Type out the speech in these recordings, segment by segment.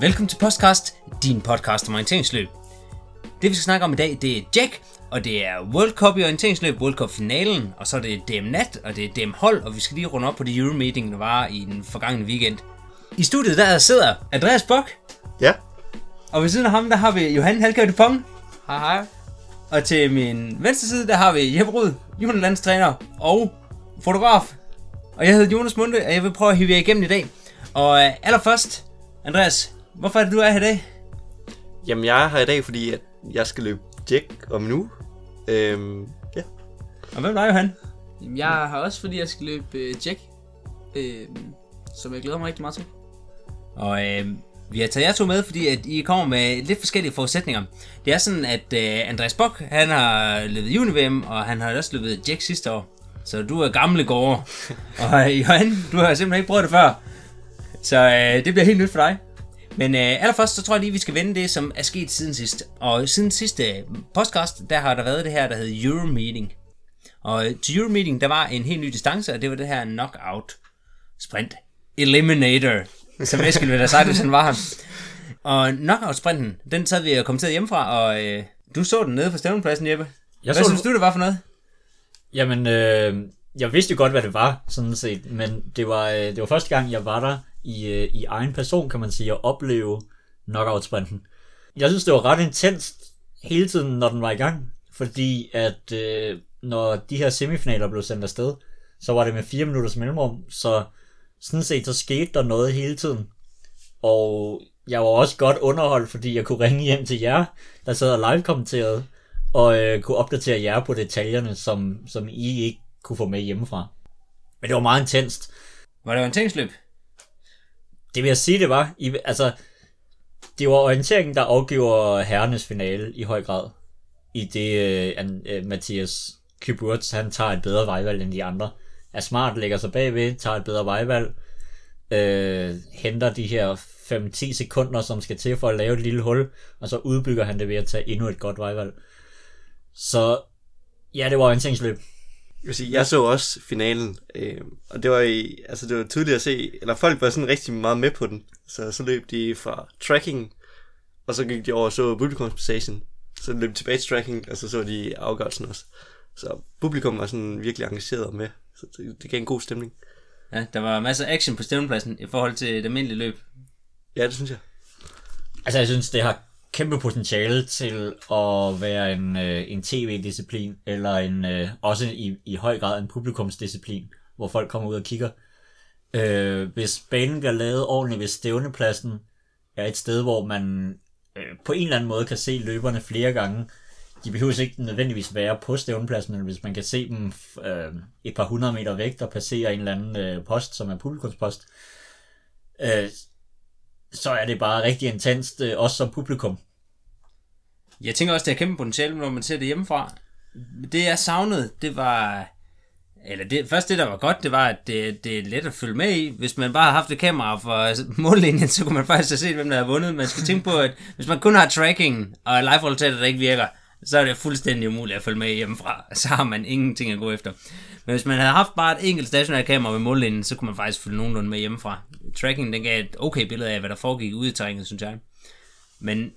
Velkommen til Podcast, din podcast om orienteringsløb. Det vi skal snakke om i dag, det er Jack, og det er World Cup i orienteringsløb, World Cup finalen, og så er det DM Nat, og det er DM Hold, og vi skal lige runde op på det Euromeeting, der var i den forgangne weekend. I studiet der sidder Andreas Bok, Ja, og ved siden af ham der har vi Johan Halkær Dupont, Hej hej. og til min venstre side der har vi Jeppe Rud, juniorlandstræner og fotograf. Og jeg hedder Jonas Munde, og jeg vil prøve at hive jer igennem i dag. Og øh, allerførst, Andreas, hvorfor er det du er her i dag? jamen jeg er her i dag, fordi at jeg skal løbe Jack om nu. Øhm, ja. Og hvem er Johan? Jamen, jeg er her også, fordi jeg skal løbe øh, Jack. Øh, som jeg glæder mig rigtig meget til. Og øh, vi har taget jer to med, fordi at I kommer med lidt forskellige forudsætninger. Det er sådan, at øh, Andreas Bok, han har løbet Univm, og han har også løbet Jack sidste år. Så du er gamle gårde. og øh, Johan, du har simpelthen ikke prøvet det før. Så øh, det bliver helt nyt for dig. Men øh, allerførst, så tror jeg lige, vi skal vende det, som er sket siden sidst. Og siden sidste podcast, der har der været det her, der hedder Euromeeting. Og øh, til Euromeeting, der var en helt ny distance, og det var det her knockout sprint. Eliminator, som Eskild ville have sagt, hvis han var her. Og knockout-sprinten, den sad vi og kommenterede hjemmefra, og øh, du så den nede på stævnepladsen, Jeppe. Jeg Hvad så synes du, det var for noget? Jamen, øh, jeg vidste jo godt, hvad det var, sådan set, men det var, øh, det var første gang, jeg var der i, øh, i egen person, kan man sige, at opleve knockout-sprinten. Jeg synes, det var ret intenst hele tiden, når den var i gang, fordi at øh, når de her semifinaler blev sendt afsted, så var det med fire minutters mellemrum, så sådan set, så skete der noget hele tiden. Og jeg var også godt underholdt, fordi jeg kunne ringe hjem til jer, der sad og live-kommenterede, og øh, kunne opdatere jer på detaljerne, som, som I ikke kunne få med hjemmefra. Men det var meget intenst. Var det orienteringsløb? Det vil jeg sige, det var. I, altså, det var orienteringen, der afgiver herrenes finale i høj grad. I det, uh, uh, Mathias Kyburts, han tager et bedre vejvalg end de andre. Er smart, lægger sig bagved, tager et bedre vejvalg, øh, henter de her 5-10 sekunder, som skal til for at lave et lille hul, og så udbygger han det ved at tage endnu et godt vejvalg. Så ja, det var orienteringsløb. Jeg, sige, jeg så også finalen, øh, og det var, i, altså det var tydeligt at se, eller folk var sådan rigtig meget med på den. Så så løb de fra tracking, og så gik de over og så publikumspassagen. Så løb de tilbage til tracking, og så så de afgørelsen også. Så publikum var sådan virkelig engageret og med, så det, det gav en god stemning. Ja, der var masser af action på stævnepladsen i forhold til et almindeligt løb. Ja, det synes jeg. Altså, jeg synes, det har kæmpe potentiale til at være en, øh, en tv-disciplin, eller en, øh, også i, i høj grad en publikumsdisciplin, hvor folk kommer ud og kigger. Øh, hvis banen bliver lavet ordentligt, hvis stævnepladsen er et sted, hvor man øh, på en eller anden måde kan se løberne flere gange, de behøver ikke nødvendigvis være på stævnepladsen, men hvis man kan se dem øh, et par hundrede meter væk, der passerer en eller anden øh, post, som er publikumspost, øh, så er det bare rigtig intenst, øh, også som publikum. Jeg tænker også, det har kæmpe potentiale, når man ser det hjemmefra. Det jeg savnede, det var... Eller det, først det, der var godt, det var, at det, det er let at følge med i. Hvis man bare har haft et kamera for altså, mållinjen, så kunne man faktisk have set, hvem der har vundet. Man skal tænke på, at hvis man kun har tracking og live-resultater, der ikke virker, så er det fuldstændig umuligt at følge med hjemmefra. Så har man ingenting at gå efter. Men hvis man havde haft bare et enkelt stationært kamera ved mållinjen, så kunne man faktisk følge nogenlunde med hjemmefra. Tracking, den gav et okay billede af, hvad der foregik ude i terrænet, synes jeg. Men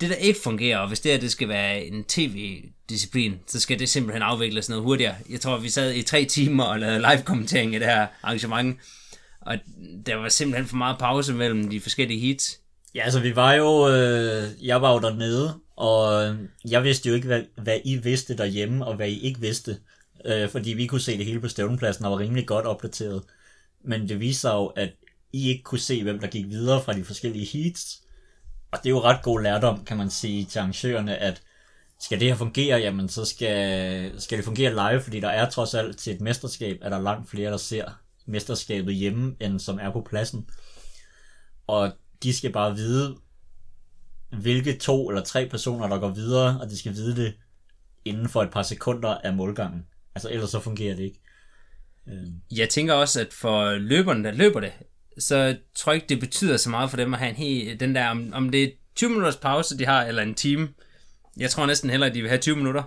det der ikke fungerer, og hvis det her det skal være en tv-disciplin, så skal det simpelthen afvikles noget hurtigere. Jeg tror, vi sad i tre timer og lavede live-kommentering i det her arrangement, og der var simpelthen for meget pause mellem de forskellige heats. Ja, altså vi var jo, øh, jeg var jo dernede, og jeg vidste jo ikke, hvad, hvad I vidste derhjemme, og hvad I ikke vidste. Øh, fordi vi kunne se det hele på stævnepladsen, og var rimelig godt opdateret. Men det viste sig jo, at I ikke kunne se, hvem der gik videre fra de forskellige heats. Og det er jo ret god lærdom, kan man sige, til arrangørerne, at skal det her fungere, jamen så skal, skal det fungere live, fordi der er trods alt til et mesterskab, at der er langt flere, der ser mesterskabet hjemme, end som er på pladsen. Og de skal bare vide, hvilke to eller tre personer, der går videre, og de skal vide det inden for et par sekunder af målgangen. Altså ellers så fungerer det ikke. Øh, Jeg tænker også, at for løberne, der løber det, så tror jeg ikke, det betyder så meget for dem at have en helt, den der, om, om det er 20 minutters pause, de har, eller en time. Jeg tror næsten hellere, at de vil have 20 minutter,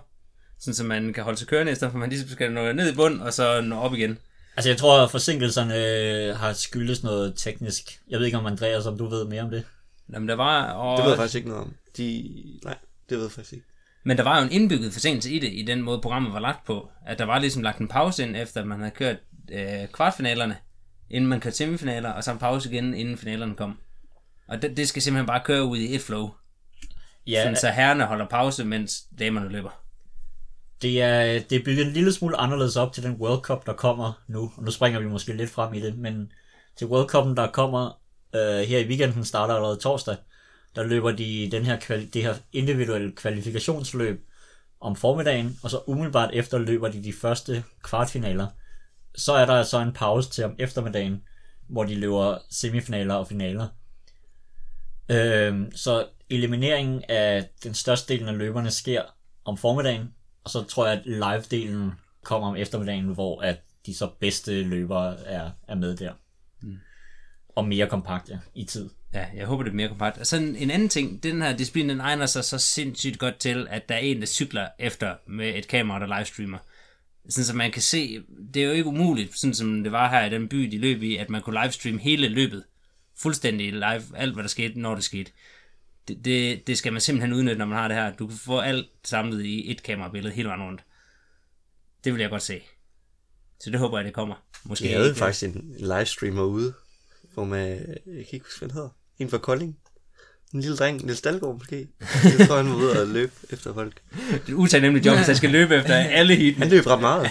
sådan så man kan holde sig kørende, i stedet for at man ligesom skal nå ned i bund, og så nå op igen. Altså jeg tror, at forsinkelserne øh, har skyldes noget teknisk. Jeg ved ikke om Andreas, om du ved mere om det. Jamen, der var, og, Det ved jeg faktisk ikke noget om. De... Nej, det ved jeg faktisk ikke. Men der var jo en indbygget forsinkelse i det, i den måde programmet var lagt på. At der var ligesom lagt en pause ind, efter man havde kørt øh, kvartfinalerne, inden man kørte semifinaler, og så en pause igen, inden finalerne kom. Og det, det skal simpelthen bare køre ud i et flow. Ja, Sådan, så herrerne holder pause, mens damerne løber. det er, det er bygget en lille smule anderledes op til den World Cup, der kommer nu. Og nu springer vi måske lidt frem i det, men til World Cup'en, der kommer øh, her i weekenden, starter allerede torsdag, der løber de den her, det her individuelle kvalifikationsløb om formiddagen, og så umiddelbart efter løber de de første kvartfinaler. Så er der så en pause til om eftermiddagen, hvor de løber semifinaler og finaler. Øhm, så elimineringen af den største del af løberne sker om formiddagen, og så tror jeg, at live-delen kommer om eftermiddagen, hvor at de så bedste løbere er, er med der. Og mere kompakte i tid. Ja, jeg håber, det er mere kompakt. Og sådan en anden ting, den her disciplin, den egner sig så sindssygt godt til, at der er en, der cykler efter med et kamera, der livestreamer. Sådan så man kan se, det er jo ikke umuligt, sådan som det var her i den by, de løb i, at man kunne livestream hele løbet. Fuldstændig live, alt hvad der skete, når det skete. Det, det, det skal man simpelthen udnytte, når man har det her. Du kan få alt samlet i et kamerabillede hele vejen rundt. Det vil jeg godt se. Så det håber jeg, det kommer. Måske Jeg havde ikke. faktisk en livestreamer ude, hvor med, jeg kan ikke huske, hvad han hedder. En fra Kolding. En lille dreng, Niels Dalgaard måske. Jeg tror, han var ude og løbe efter folk. Det er et utaknemmeligt job, hvis han skal løbe efter alle heat. Han løb ret meget.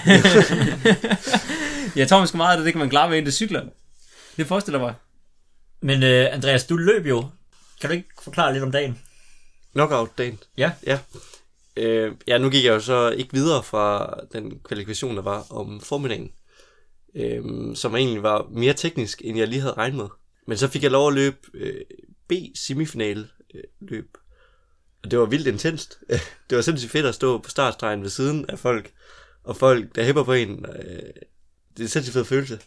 Jeg tror måske meget, at det kan man klare med en, der cykler. Det forestiller mig. Men øh, Andreas, du løb jo. Kan du ikke forklare lidt om dagen? Knockout-dagen. Ja. Ja. Øh, ja, nu gik jeg jo så ikke videre fra den kvalifikation, der var om formiddagen. Øh, som egentlig var mere teknisk, end jeg lige havde regnet med. Men så fik jeg lov at løbe øh, B-semifinale øh, løb. Og det var vildt intenst. det var sindssygt fedt at stå på startstregen ved siden af folk. Og folk, der hæpper på en. Øh, det er en sindssygt fed følelse.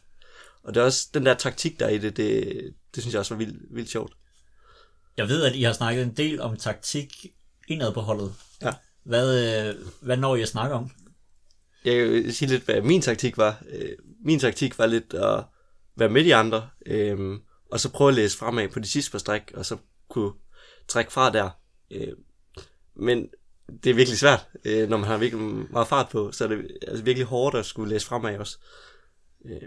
Og det er også den der taktik, der er i det, det, det synes jeg også var vildt, vildt sjovt. Jeg ved, at I har snakket en del om taktik indad på holdet. Ja. Hvad, øh, hvad når I at snakke om? Jeg kan sige lidt, hvad min taktik var. Min taktik var lidt at være med de andre, øh, og så prøve at læse fremad på de sidste par stræk, og så kunne trække fra der. Øh, Men det er virkelig svært, øh, når man har virkelig meget fart på, så er det altså virkelig hårdt at skulle læse fremad også. Øh,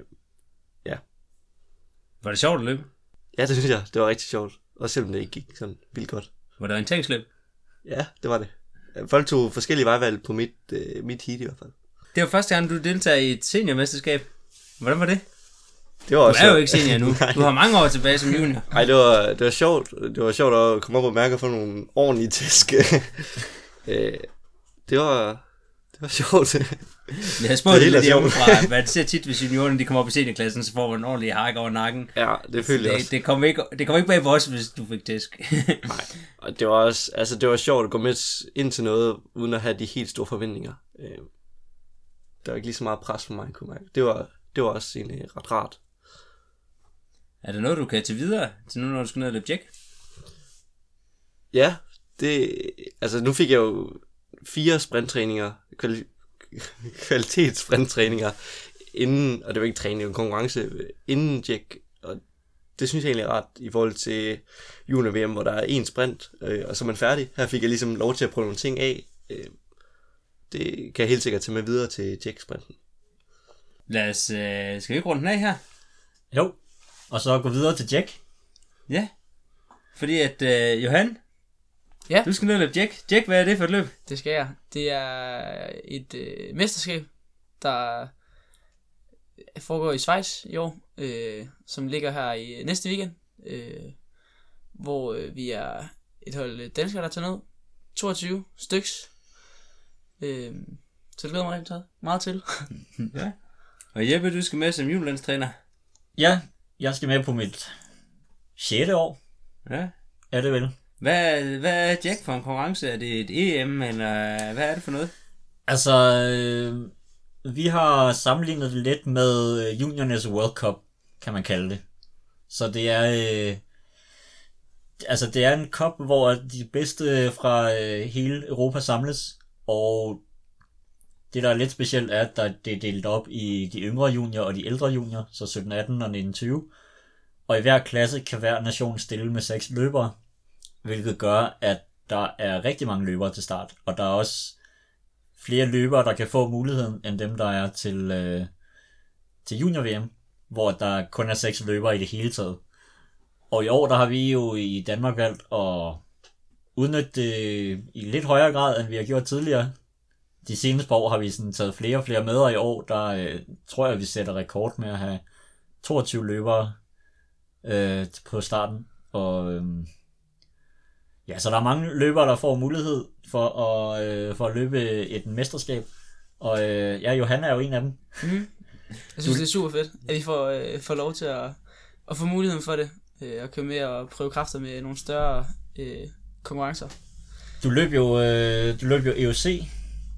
Var det sjovt at løbe? Ja, det synes jeg, det var rigtig sjovt. Også selvom det ikke gik sådan vildt godt. Var det orienteringsløb? Ja, det var det. Folk tog forskellige vejvalg på mit, øh, mit heat i hvert fald. Det var første gang, du deltager i et seniormesterskab. Hvordan var det? Det var Du også er jo ikke senior nu. Nej. Du har mange år tilbage som junior. Ej, det var, det var sjovt. Det var sjovt at komme op og mærke og få nogle ordentlige tæsk. Øh, det var, det var sjovt. Jeg havde spurgt Det lidt hjemmefra. Man ser tit, hvis juniorerne de kommer op i seniorklassen, så får man en ordentlig hak over nakken. ja, det følte jeg også. Det, det, kom ikke, det kom ikke bag på os, hvis du fik tæsk. Nej. Og det var også, altså det var sjovt at gå med ind til noget, uden at have de helt store forventninger. Øh, der var ikke lige så meget pres for mig, kunne mærke. Det var, det var også egentlig ret rart. er det noget, du kan til videre til nu, når du skal ned og løbe jack? Ja, det, altså nu fik jeg jo fire sprinttræninger, kvali, kvalitetssprintttræninger, inden, og det var ikke træning, det var konkurrence, inden Jack, og det synes jeg egentlig er ret i forhold til junior VM, hvor der er en sprint, øh, og så er man færdig. Her fik jeg ligesom lov til at prøve nogle ting af. Øh, det kan jeg helt sikkert tage med videre til Jack-sprinten. Lad os, øh, skal vi ikke runde den af her? Jo. Og så gå videre til Jack. Ja. Fordi at, øh, Johan, Ja. du skal ned og løbe jack. Jack, hvad er det for et løb? Det skal jeg. Det er et øh, mesterskab, der foregår i Schweiz i år, øh, som ligger her i næste weekend, øh, hvor øh, vi er et hold danskere, der tager ned. 22 styks. Øh, så det glæder mig rigtig meget til. ja. Og Jeppe, du skal med som julelandstræner. Ja, jeg skal med på mit 6. år, Ja. er det vel. Hvad, hvad er Jack for en konkurrence? Er det et EM, eller hvad er det for noget? Altså, øh, vi har sammenlignet det lidt med øh, juniornes World Cup, kan man kalde det. Så det er, øh, altså det er en cup, hvor de bedste fra øh, hele Europa samles, og det der er lidt specielt er, at der, det er delt op i de yngre junior og de ældre junior, så 17, 18 og 19, 20. Og i hver klasse kan hver nation stille med seks løbere. hvilket gør, at der er rigtig mange løbere til start, og der er også flere løbere, der kan få muligheden, end dem, der er til, øh, til junior-VM, hvor der kun er seks løbere i det hele taget. Og i år, der har vi jo i Danmark valgt at udnytte det i lidt højere grad, end vi har gjort tidligere. De seneste par år har vi sådan taget flere og flere med, og i år, der øh, tror jeg, vi sætter rekord med at have 22 løbere øh, på starten. Og øh, ja, så der er mange løbere, der får mulighed for at, øh, for at løbe et mesterskab. Og øh, ja, Johan er jo en af dem. Jeg synes, det er super fedt, at vi får, øh, får lov til at, at få muligheden for det. Øh, at køre med og prøve kræfter med nogle større øh, konkurrencer. Du løb jo, øh, du løb jo EOC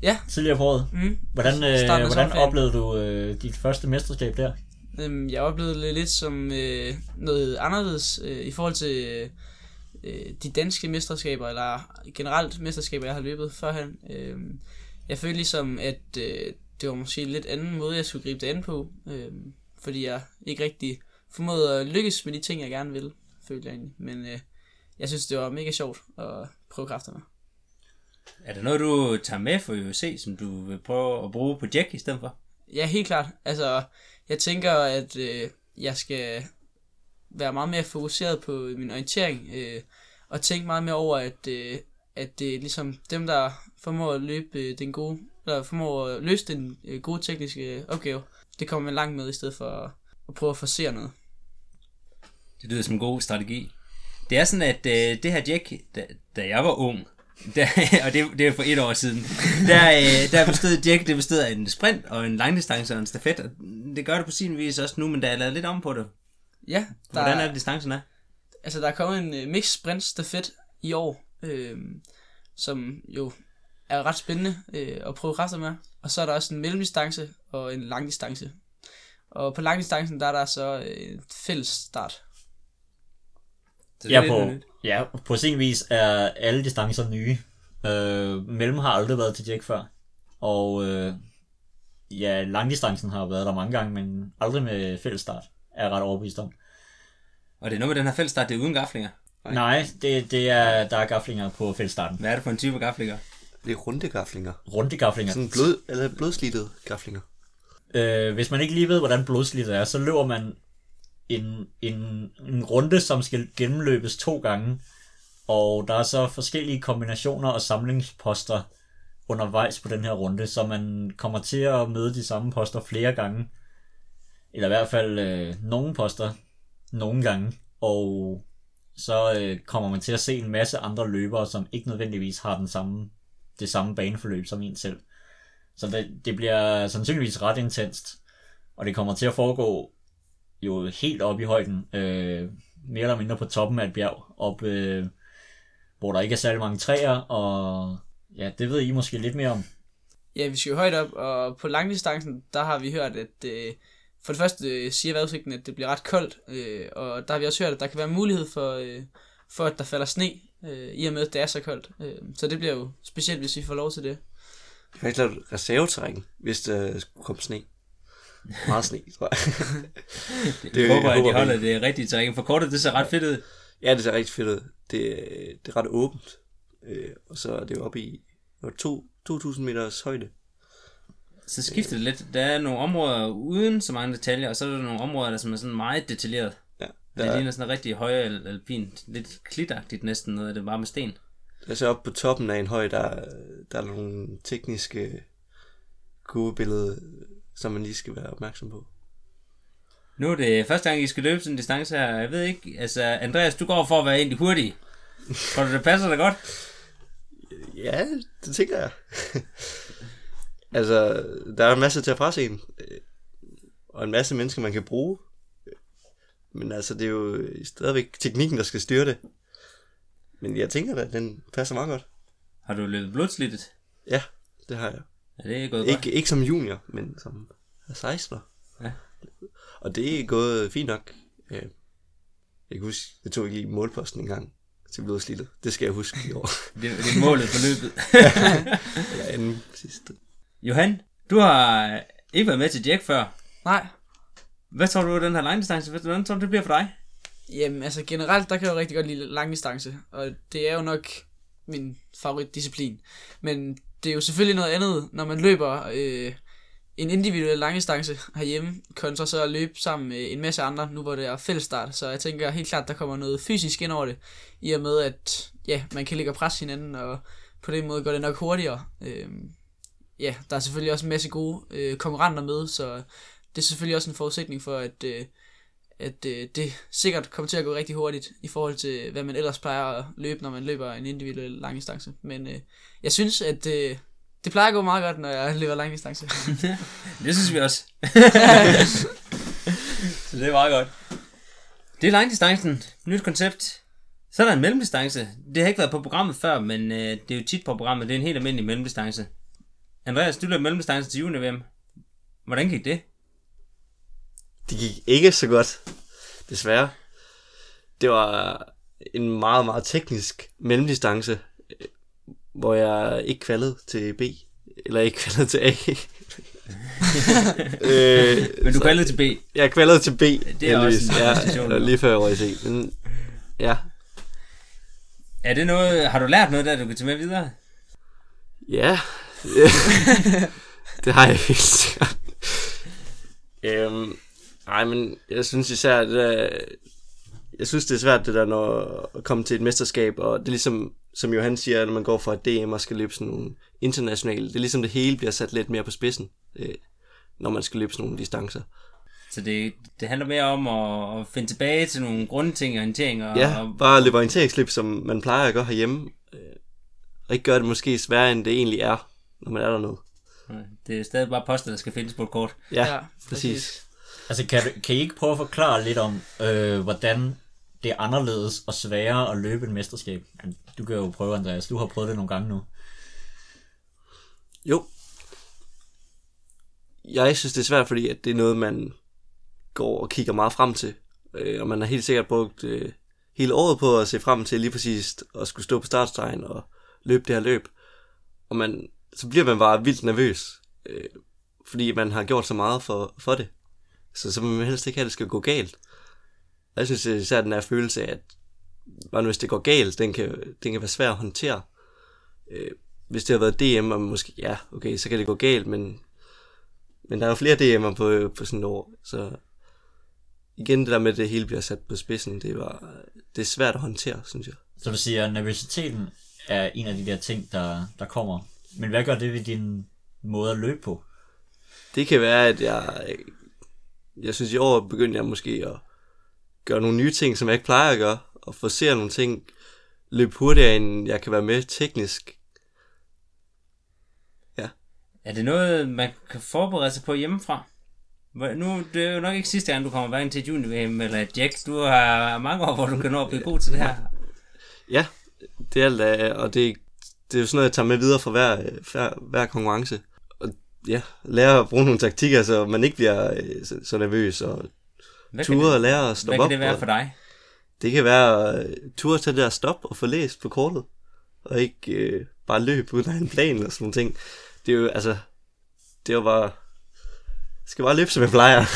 Ja, tidligere på året. mm. Hvordan, øh, hvordan oplevede du øh, dit første mesterskab der? Øhm, jeg oplevede det lidt som øh, noget anderledes øh, i forhold til øh, de danske mesterskaber, eller generelt mesterskaber, jeg har løbet førhen. Øh, jeg følte ligesom, at øh, det var måske en lidt anden måde, jeg skulle gribe det an på, øh, fordi jeg ikke rigtig formåede at lykkes med de ting, jeg gerne ville, følte jeg egentlig. Men øh, jeg synes, det var mega sjovt at prøve kræfter med. Er der noget, du tager med for UFC, som du vil prøve at bruge på Jack i stedet for? Ja, helt klart. Altså, jeg tænker, at øh, jeg skal være meget mere fokuseret på min orientering, øh, og tænke meget mere over, at, øh, at det er ligesom dem, der formår at løbe øh, den gode, eller formår at løse den øh, gode tekniske opgave, det kommer man langt med, i stedet for at, at prøve at forsere noget. Det lyder som en god strategi. Det er sådan, at øh, det her Jack, da, da jeg var ung, der, og det, det er for et år siden, der, øh, der bestod Jack, det bestod af en sprint og en langdistance og en stafet, og det gør det på sin vis også nu, men der er lavet lidt om på det. Ja, der, Hvordan er det, distancen er? altså, der er kommet en øh, mix sprint stafet i år, øh, som jo er ret spændende øh, at prøve kræfter med. Og så er der også en mellemdistance og en langdistance. Og på langdistancen, der er der så øh, et fælles start. Det Ja, på, ja, på sin vis er alle distancer nye. Øh, mellem har aldrig været til Jack før. Og øh, ja, langdistancen har været der mange gange, men aldrig med fælles start, er jeg ret overbevist om. Og det er noget med den her fællesstart, det er uden gaflinger. Nej. Nej, det, det er, der er gaflinger på fællesstarten. Hvad er det for en type gaflinger? Det er runde gaflinger. Runde gaflinger. Sådan blod, eller blodslidede gaflinger. Øh, hvis man ikke lige ved, hvordan blodslidtet er, så løber man en, en, en runde, som skal gennemløbes to gange. Og der er så forskellige kombinationer og samlingsposter undervejs på den her runde, så man kommer til at møde de samme poster flere gange. Eller i hvert fald øh, nogle poster nogle gange. Og så øh, kommer man til at se en masse andre løbere, som ikke nødvendigvis har den samme, det samme baneforløb som en selv. Så det, det bliver sandsynligvis ret intenst. Og det kommer til at foregå jo helt op i højden. Øh, mere eller mindre på toppen af et bjerg. Op, øh, hvor der ikke er særlig mange træer. Og ja, det ved I måske lidt mere om. Ja, vi skal jo højt op, og på langdistancen, der har vi hørt, at øh, for det første øh, siger vejrudsigten, at det bliver ret koldt, øh, og der har vi også hørt, at der kan være mulighed for, øh, for at der falder sne, øh, i og med, at det er så koldt. Øh, så det bliver jo specielt, hvis vi får lov til det. Vi kan faktisk lave et reserveterræn, hvis der skulle komme sne. Meget sne, tror jeg. Det, Det- jeg håber, at de holder det rigtige terræn. For kortet, det ser ret fedt ud. ja, det ser rigtig fedt ud. Det, det er ret åbent. Øh, og så er det jo oppe i hvad, to- 2.000 meters højde. Så skifter det lidt. Der er nogle områder uden så mange detaljer, og så er der nogle områder, der som er sådan meget detaljeret. Ja, Det der, ligner sådan rigtig høje al- alpint. Lidt klitagtigt næsten noget af det bare med sten. der så oppe på toppen af en høj, der, der er nogle tekniske gode billeder, som man lige skal være opmærksom på. Nu er det første gang, I skal løbe sådan en distance her. Jeg ved ikke, altså Andreas, du går for at være egentlig hurtig. Tror du, det passer dig godt? Ja, det tænker jeg. altså, der er en masse til at presse en. øh, Og en masse mennesker, man kan bruge. Men altså, det er jo stadigvæk teknikken, der skal styre det. Men jeg tænker da, den passer meget godt. Har du løbet blodslidtet? Ja, det har jeg. Ja, det er gået godt. Ikke, ikke som junior, men som 16'er. Ja. Og det er gået fint nok. Øh, Jeg kan huske, jeg tog ikke i målposten en gang til blodslidtet. Det skal jeg huske i år. Det, det er målet for løbet. Eller anden sidste. Johan, du har ikke været med til Jack før. Nej, Hvad tror du, den her langdistance, hvordan tror du, det bliver for dig? Jamen, altså generelt, der kan jeg jo rigtig godt lide langdistance, og det er jo nok min favoritdisciplin. Men det er jo selvfølgelig noget andet, når man løber øh, en individuel langdistance herhjemme, kontra så at løbe sammen med en masse andre, nu hvor det er fællesstart. Så jeg tænker helt klart, der kommer noget fysisk ind over det, i og med at ja, man kan ligge og presse hinanden, og på den måde går det nok hurtigere. Øh, ja, der er selvfølgelig også en masse gode øh, konkurrenter med, så det er selvfølgelig også en forudsætning for, at, øh, at øh, det sikkert kommer til at gå rigtig hurtigt i forhold til, hvad man ellers plejer at løbe, når man løber en individuel langdistance. Men øh, jeg synes, at øh, det plejer at gå meget godt, når jeg løber langdistance. Det synes vi også. så det er meget godt. Det er langdistancen. Nyt koncept. Så er der en mellemdistance. Det har ikke været på programmet før, men øh, det er jo tit på programmet. Det er en helt almindelig mellemdistance. Andreas, du løb mellemdistance til juni Hvordan gik det? Det gik ikke så godt, desværre. Det var en meget, meget teknisk mellemdistance, hvor jeg ikke kvalede til B, eller ikke kvalede til A. øh, Men du kvalede til B. Jeg kvalede til B. Det er også en ja, lige før jeg røg i C. Men ja, Er det noget, har du lært noget der, du kan tage med videre? Ja. det har jeg helt sikkert. Øhm, nej, men jeg synes især, det der, jeg synes, det er svært det der, når at komme til et mesterskab, og det er ligesom, som Johan siger, når man går fra et DM og skal løbe sådan nogle internationale, det er ligesom det hele bliver sat lidt mere på spidsen, øh, når man skal løbe sådan nogle distancer. Så det, det handler mere om at, at finde tilbage til nogle grundting og orienteringer. Ja, og, bare løbe orienteringsløb, som man plejer at gøre herhjemme, øh, og ikke gøre det måske sværere, end det egentlig er, når man er dernede. Det er stadig bare poster, der skal findes på et kort. Ja, ja præcis. Altså, kan, du- kan I ikke prøve at forklare lidt om, øh, hvordan det er anderledes og sværere at løbe et mesterskab? Du kan jo prøve, Andreas. Du har prøvet det nogle gange nu. Jo. Jeg synes, det er svært, fordi at det er noget, man går og kigger meget frem til. Øh, og man har helt sikkert brugt øh, hele året på at se frem til lige præcis at skulle stå på startstregen og løbe det her løb. Og man, så bliver man bare vildt nervøs, øh, fordi man har gjort så meget for, for det. Så så vil man helst ikke have, at det skal gå galt. Jeg synes især den her følelse af, at nu, hvis det går galt, den kan, den kan være svær at håndtere. Øh, hvis det har været DM, og måske, ja, okay, så kan det gå galt, men, men der er jo flere DM'er på, på sådan et år, så igen det der med, at det hele bliver sat på spidsen, det, var, det er svært at håndtere, synes jeg. Så du siger, nervøsiteten er en af de der ting, der, der kommer. Men hvad gør det ved din måde at løbe på? Det kan være, at jeg, jeg synes i år begyndte jeg måske at gøre nogle nye ting, som jeg ikke plejer at gøre, og forsere nogle ting, løbe hurtigere, end jeg kan være med teknisk. Er det noget, man kan forberede sig på hjemmefra? Nu, det er jo nok ikke sidste gang, du kommer hverken til juni eller Jack. Du har mange år, hvor du kan nå at blive god til det her. Ja, det er alt, og det, det er jo sådan noget, jeg tager med videre fra hver, hver, hver konkurrence. Ja, lære at bruge nogle taktikker, så man ikke bliver øh, så, så nervøs, og Hvad kan, ture det, og lære at hvad stoppe kan op. det være for dig? det kan være øh, ture til det der stop og få læst på kortet, og ikke øh, bare løbe uden en plan og sådan nogle ting. Det er jo, altså, det er jo bare, jeg skal bare løbe, som jeg plejer.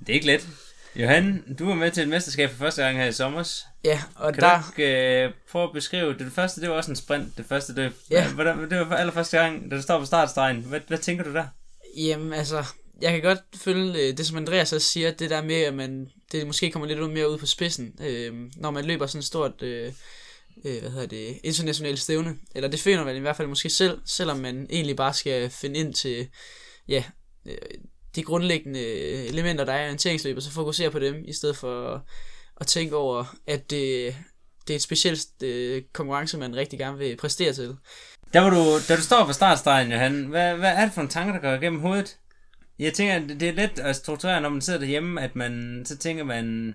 Det er ikke let. Johan, du var med til et mesterskab for første gang her i sommer. Ja, og Kan der... du ikke øh, prøve at beskrive, det første, det var også en sprint, det første løb. Ja. Hvordan, det var for allerførste gang, da du står på startstregen. Hvad, hvad tænker du der? Jamen, altså, jeg kan godt følge øh, det, som Andreas også siger, det der med, at man, det måske kommer lidt ud mere ud på spidsen, øh, når man løber sådan et stort, øh, øh, hvad hedder det, internationalt stævne. Eller det føler man i hvert fald måske selv, selvom man egentlig bare skal finde ind til, ja, øh, de grundlæggende elementer, der er i orienteringsløbet, så fokusere på dem, i stedet for at, tænke over, at det, det er et specielt øh, konkurrence, man rigtig gerne vil præstere til. Der var du, da du står på startstregen, Johan, hvad, hvad er det for nogle tanker, der går igennem hovedet? Jeg tænker, at det er let at strukturere, når man sidder derhjemme, at man, så tænker man,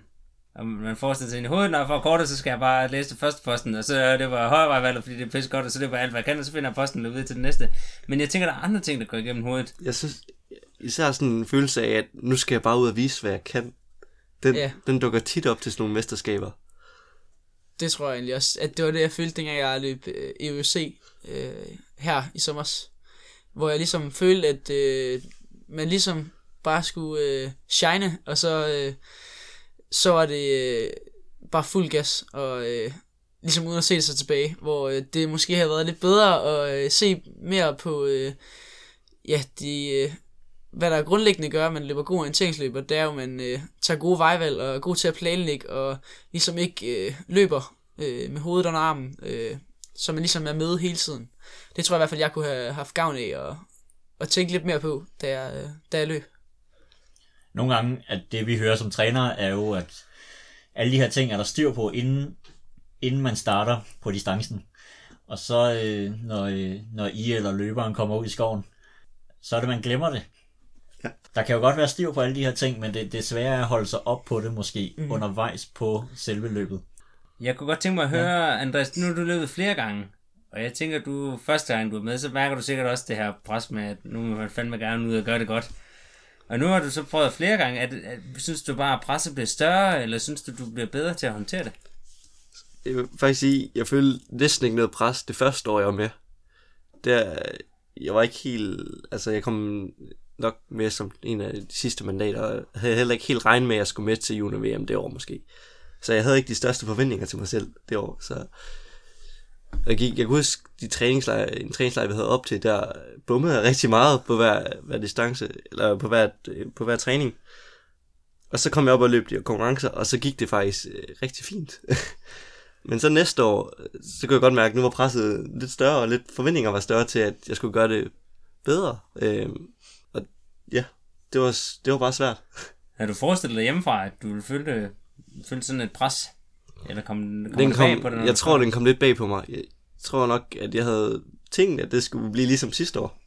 om man forestiller sig ind i hovedet, når jeg får kortet, så skal jeg bare læse det første posten, og så det var højrevejvalget, fordi det er pisse godt, og så det var alt, hvad jeg kan, og så finder jeg posten videre til den næste. Men jeg tænker, der er andre ting, der går igennem hovedet. jeg synes især sådan en følelse af, at nu skal jeg bare ud og vise, hvad jeg kan. Den, Ja. den dukker tit op til sådan nogle mesterskaber. Det tror jeg egentlig også, at det var det, jeg følte, dengang jeg løb øh, EUC øh, her i sommer. Hvor jeg ligesom følte, at øh, man ligesom bare skulle øh, shine, og så øh, så var det øh, bare fuld gas, og øh, ligesom uden at se sig tilbage, hvor øh, det måske havde været lidt bedre at øh, se mere på, øh, ja, de, øh, hvad der grundlæggende gør, at man løber god orienteringsløb, det er jo, at man øh, tager gode vejvalg og er god til at planlægge, og ligesom ikke øh, løber øh, med hovedet under armen, øh, så man ligesom er med hele tiden. Det tror jeg i hvert fald, jeg kunne have haft gavn af, og, og tænke lidt mere på, da jeg, øh, da jeg løb. Nogle gange, at det vi hører som træner, er jo, at alle de her ting er der styr på, inden, inden man starter på distancen. Og så, øh, når, øh, når I eller løberen kommer ud i skoven, så er det, man glemmer det. Ja. Der kan jo godt være styr på alle de her ting, men det, det er svært at holde sig op på det måske mm. undervejs på selve løbet. Jeg kunne godt tænke mig at høre, ja. Andreas, nu har du løbet flere gange, og jeg tænker, du første gang du er med, så mærker du sikkert også det her pres med, at nu vil man fandme gerne ud og gøre det godt. Og nu har du så prøvet flere gange. Er det, er, synes du bare, at presset bliver større, eller synes du, du bliver bedre til at håndtere det? Jeg vil faktisk sige, jeg følte næsten ikke noget pres det første år, jeg var med. Der, jeg var ikke helt... Altså, jeg kom nok med som en af de sidste mandater, og havde heller ikke helt regnet med, at jeg skulle med til junior VM det år måske. Så jeg havde ikke de største forventninger til mig selv det år, så... Jeg, gik, jeg kunne huske de træningslejre, en træningslejr, vi havde op til, der bummede jeg rigtig meget på hver, hver distance, eller på hver, øh, på hver træning. Og så kom jeg op og løb de konkurrencer, og så gik det faktisk øh, rigtig fint. Men så næste år, så kunne jeg godt mærke, at nu var presset lidt større, og lidt forventninger var større til, at jeg skulle gøre det bedre. Øh, ja, det var, det var bare svært. Har du forestillet dig hjemmefra, at du ville føle, føle sådan et pres? Eller kom, kom den det kom, bag på dig? når jeg tror, den kom lidt bag på mig. Jeg tror nok, at jeg havde tænkt, at det skulle blive ligesom sidste år.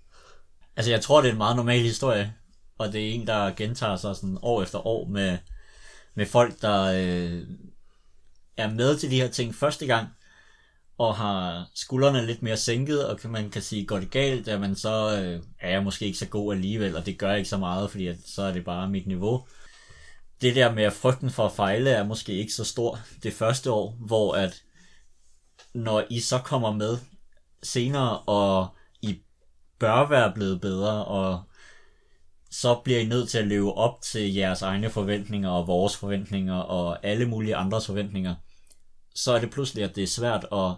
Altså, jeg tror, det er en meget normal historie, og det er en, der gentager sig sådan år efter år med, med folk, der øh, er med til de her ting første gang, og har skuldrene lidt mere sænket, og kan man kan sige, går det galt, at man så øh, er jeg måske ikke så god alligevel, og det gør ikke så meget, fordi at, så er det bare mit niveau. Det der med at frygten for at fejle er måske ikke så stor det første år, hvor at når I så kommer med senere, og I bør være blevet bedre, og så bliver I nødt til at leve op til jeres egne forventninger og vores forventninger og alle mulige andres forventninger, så er det pludselig, at det er svært at,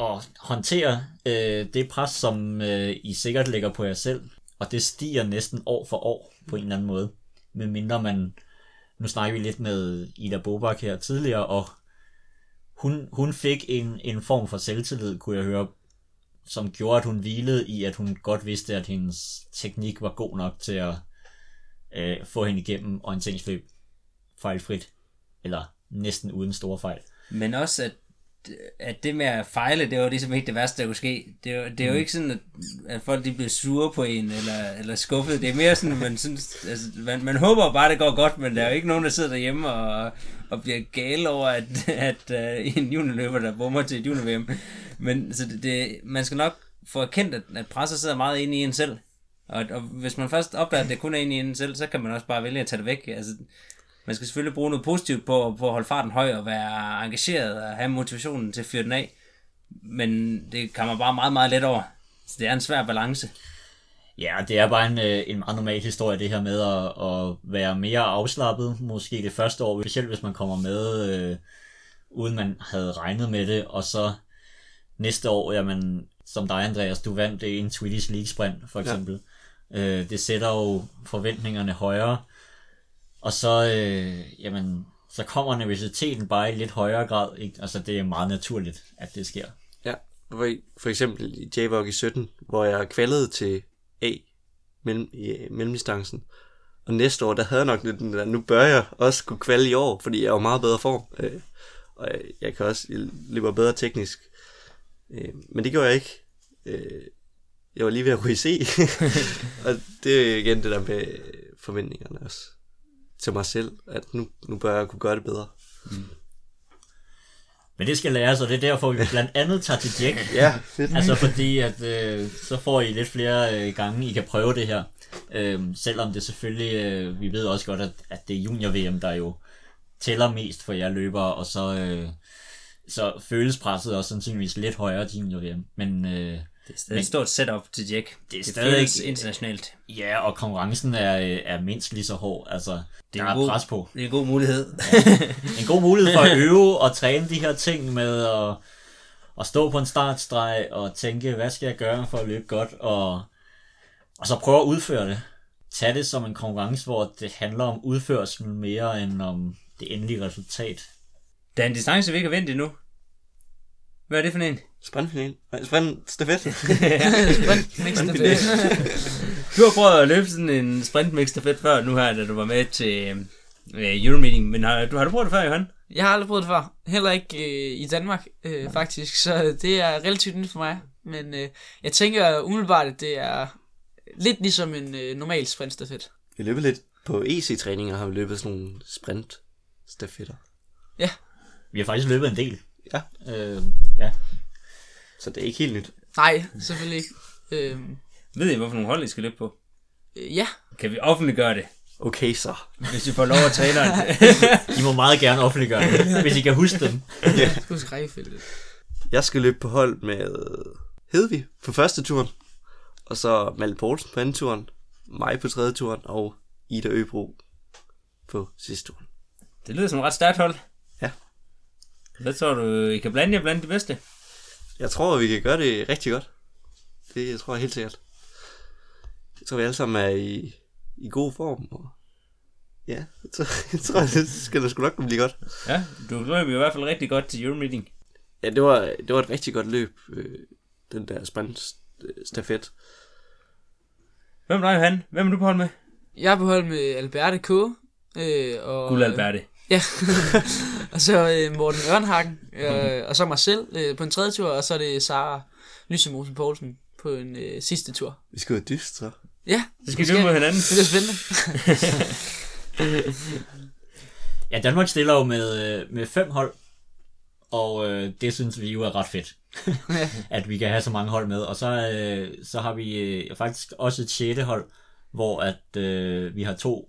at håndtere øh, det pres, som øh, I sikkert lægger på jer selv, og det stiger næsten år for år på en eller anden måde, medmindre man, nu snakker vi lidt med Ida Bobak her tidligere, og hun, hun fik en, en form for selvtillid, kunne jeg høre, som gjorde, at hun hvilede i, at hun godt vidste, at hendes teknik var god nok til at øh, få hende igennem orienteringsløb fejlfrit, eller næsten uden store fejl. Men også, at, at det med at fejle, det var ligesom ikke det værste, der kunne ske. Det er, jo- det er jo Mm. ikke sådan, at, at folk de bliver sure på en, eller, eller skuffet. Det er mere sådan, man synes, altså, man, man håber bare, det går godt, men der er jo ikke nogen, der sidder derhjemme og, og bliver gale over, at, at uh, en juniorløber, der bommer til et junior Men så det, det, man skal nok få erkendt, at, at presset sidder meget inde i en selv. Og, og hvis man først opdager, at det kun er inde i en selv, så kan man også bare vælge at tage det væk. Altså, man skal selvfølgelig bruge noget positivt på, på at holde farten høj og være engageret og have motivationen til at fyre den af. Men det kommer bare meget, meget let over. Så det er en svær balance. Ja, det er bare en, øh, en meget normal historie, det her med at, at være mere afslappet, måske det første år, specielt hvis man kommer med, øh, uden man havde regnet med det, og så næste år, jamen, som dig Andreas, du vandt det en Swedish League Sprint, for eksempel. Ja. Øh, det sætter jo forventningerne højere, og så, øh, jamen, så kommer nervøsiteten bare i lidt højere grad, ikke? Altså, det er meget naturligt, at det sker. Ja, for, for eksempel i JVOG i 17, hvor jeg kvalede til A mellem, i øh, mellemdistancen. Og næste år, der havde jeg nok lidt den der, nu bør jeg også kunne kvalde i år, fordi jeg er jo meget bedre form. Øh, og jeg, jeg kan også, løbe bedre teknisk. Øh, men det gjorde jeg ikke. Øh, jeg var lige ved at ryge se. og det er igen det der med forventningerne også til mig selv, at nu, nu bør jeg kunne gøre det bedre. Men det skal læres, og det er derfor, vi blandt andet tager til Jack. Ja, fedt. Altså fordi, at øh, så får I lidt flere øh, gange, I kan prøve det her. Øh, selvom det selvfølgelig, øh, vi ved også godt, at, at det er junior-VM, der jo tæller mest for jer løbere, og så, øh, så føles presset også sandsynligvis lidt højere til junior-VM. Men øh, Det er stadig et stort setup til Jack. Det er det stadig internationalt. Ja, og konkurrencen er, er mindst lige så hård. Altså, det er er der er god- pres på. Det er en god mulighed. En god mulighed for at øve og træne de her ting med at, at stå på en startstreg og tænke, hvad skal jeg gøre for at løbe godt, og, og så prøve at udføre det. Tag det som en konkurrence, hvor det handler om udførelsen mere end om det endelige resultat. Der er en distance, vi ikke har vendt endnu. Hvad er det for en? Sprintfinal. Nej, sprint stafet. Sprint, mix stafet. Du har prøvet at løbe sådan en sprintmix stafet før nu her, da du var med til øh, Euromeeting, men har, du, har du prøvet det før, Johan? Jeg har aldrig prøvet det før. Heller ikke øh, i Danmark, øh, faktisk. Så det er relativt nyt for mig. Men øh, jeg tænker umiddelbart, at det er lidt ligesom en øh, normal sprintstafet. Vi løber lidt på EC-træninger, har vi løbet sådan nogle sprint stafetter. Vi har faktisk løbet en del. Ja. Øh, ja. Så det er ikke helt nyt. Nej, selvfølgelig ikke. Øh, Ved I, hvorfor nogle hold I skal løbe på? øh, ja, Kan vi offentliggøre det, Okay så. hvis vi får lov at træneren? I må meget gerne offentliggøre det, hvis I kan huske dem. det skulle skrækkefeltet. Jeg skal løbe på hold med Hedvig på første turen, og så Malte Poulsen på anden turen, mig på tredje turen, og Ida Øbro på sidste turen. det lyder som et ret stærkt hold. Hvad tror du, I kan blande jer blandt de bedste? Jeg tror, at vi kan gøre det rigtig godt. Det jeg tror jeg helt sikkert. Jeg tror, vi alle sammen er i, i god form. Og ja, jeg tror, jeg tror, det skal da sgu nok blive godt. Ja, du løb i hvert fald rigtig godt til Euromeeting. Ja, det var, det var et rigtig godt løb, øh, den der sprint stafet. Hvem er dig, Johan? Hvem er du på hold med? Jeg er på hold med Alberte K. Øh, og, Guld Alberte. Ja, og så øh, Morten Ørnhagen, øh, og så mig selv øh, på en tredje tur, og så er det Sara Lysemosen Poulsen på en øh, sidste tur. Vi skal jo dyst, så. Ja, Så skal vi løbe mod hinanden. Det bliver spændende. Ja, Danmark stiller jo med, øh, med fem hold, og øh, det synes vi jo er ret fedt, at vi kan have så mange hold med. Og så, øh, så har vi øh, faktisk også et sjette hold, hvor at øh, vi har to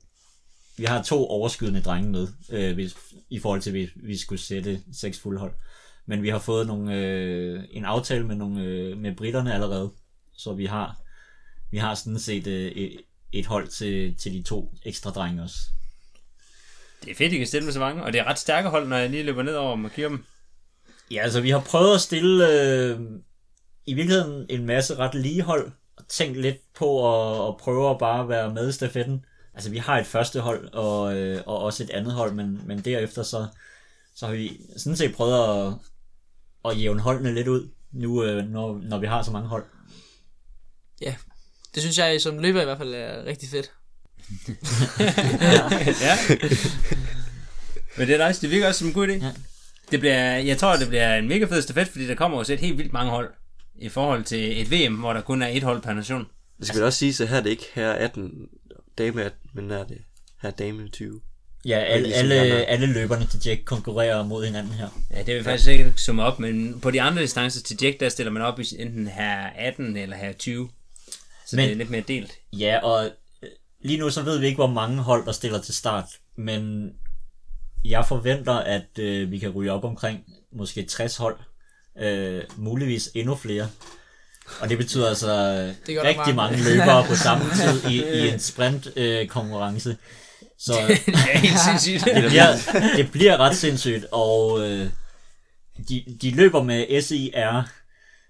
vi har to overskydende drenge med, øh, hvis, i forhold til, at vi, vi skulle sætte seks fulde hold. Men vi har fået nogle, øh, en aftale med, nogle, øh, med britterne allerede, så vi har, vi har sådan set øh, et, et hold til, til de to ekstra drenge også. Det er fedt, I kan stille med så mange, og det er ret stærke hold, når jeg lige løber ned over dem og kigger dem. Ja, altså vi har prøvet at stille øh, i virkeligheden en masse ret lige hold, og tænkt lidt på at, at prøve at bare være med i stafetten. Altså vi har et første hold og, øh, og også et andet hold, men, men derefter så, så har vi sådan set prøvet at, at jævne holdene lidt ud, nu øh, når, når vi har så mange hold. Ja, det synes jeg som løber i hvert fald er rigtig fedt. ja. Men det er nice, det virker også som en god idé. Ja. Det bliver, jeg tror, det bliver en mega fed stafet, fordi der kommer jo et helt vildt mange hold i forhold til et VM, hvor der kun er et hold per nation. Det skal vel også sige, at her er det ikke her 18, dame 18, men er det her dame 20. Ja, alle, ligesom alle, alle løberne til Jack konkurrerer mod hinanden her. Ja, det vil faktisk ikke summe op, men på de andre distancer til Jack, der stiller man op i enten her 18 eller her 20. Så Men- det er lidt mere delt. Ja, og øh, lige nu så ved vi ikke, hvor mange hold, der stiller til start, men jeg forventer, at øh, vi kan ryge op omkring måske 60 hold, øh, muligvis endnu flere. Og det betyder altså øh, Det rigtig mange. mange løbere på samme tid i, i en sprint øh, konkurrence. Så det er helt sindssygt. det bliver, det bliver ret sindssygt, og øh, de, de løber med SIR,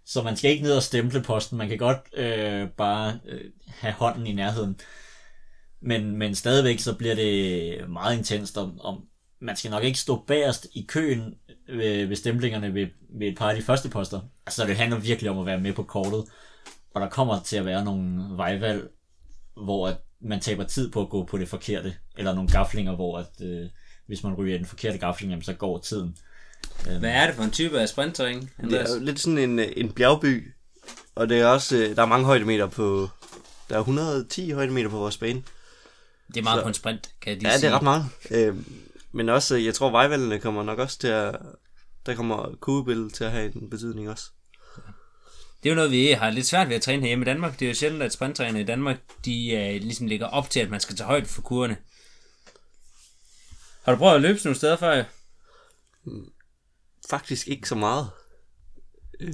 så man skal ikke ned og stemple posten. Man kan godt øh, bare øh, have hånden i nærheden. Men, men stadigvæk så bliver det meget intenst, om, om man skal nok ikke stå bagerst i køen ved, ved stemplingerne ved, ved et par af de første poster. Altså det handler virkelig om at være med på kortet, og der kommer til at være nogle vejvalg, hvor at man taber tid på at gå på det forkerte, eller nogle gaflinger, hvor at, øh, hvis man ryger den forkerte gafling, jamen, så går tiden. Hvad er det for en type af sprinttræning? Det er jo lidt sådan en, øh, en bjergby, og det er også, øh, der er mange højdemeter på, der er 110 højdemeter på vores bane. Det er meget Så- på en sprint, kan jeg lige Ja, det sige. er ret meget. Øh, men også, øh, jeg tror vejvalgene kommer nok også til at, der kommer kugebilledet til at have en betydning også. Det er jo noget, vi har lidt svært ved at træne hjemme i Danmark. Det er jo sjældent, at sprinttræner i Danmark, de uh, ligesom ligger op til, at man skal tage højde for kurerne. Har du prøvet at løbe nogle steder før? Faktisk ikke så meget. Øh,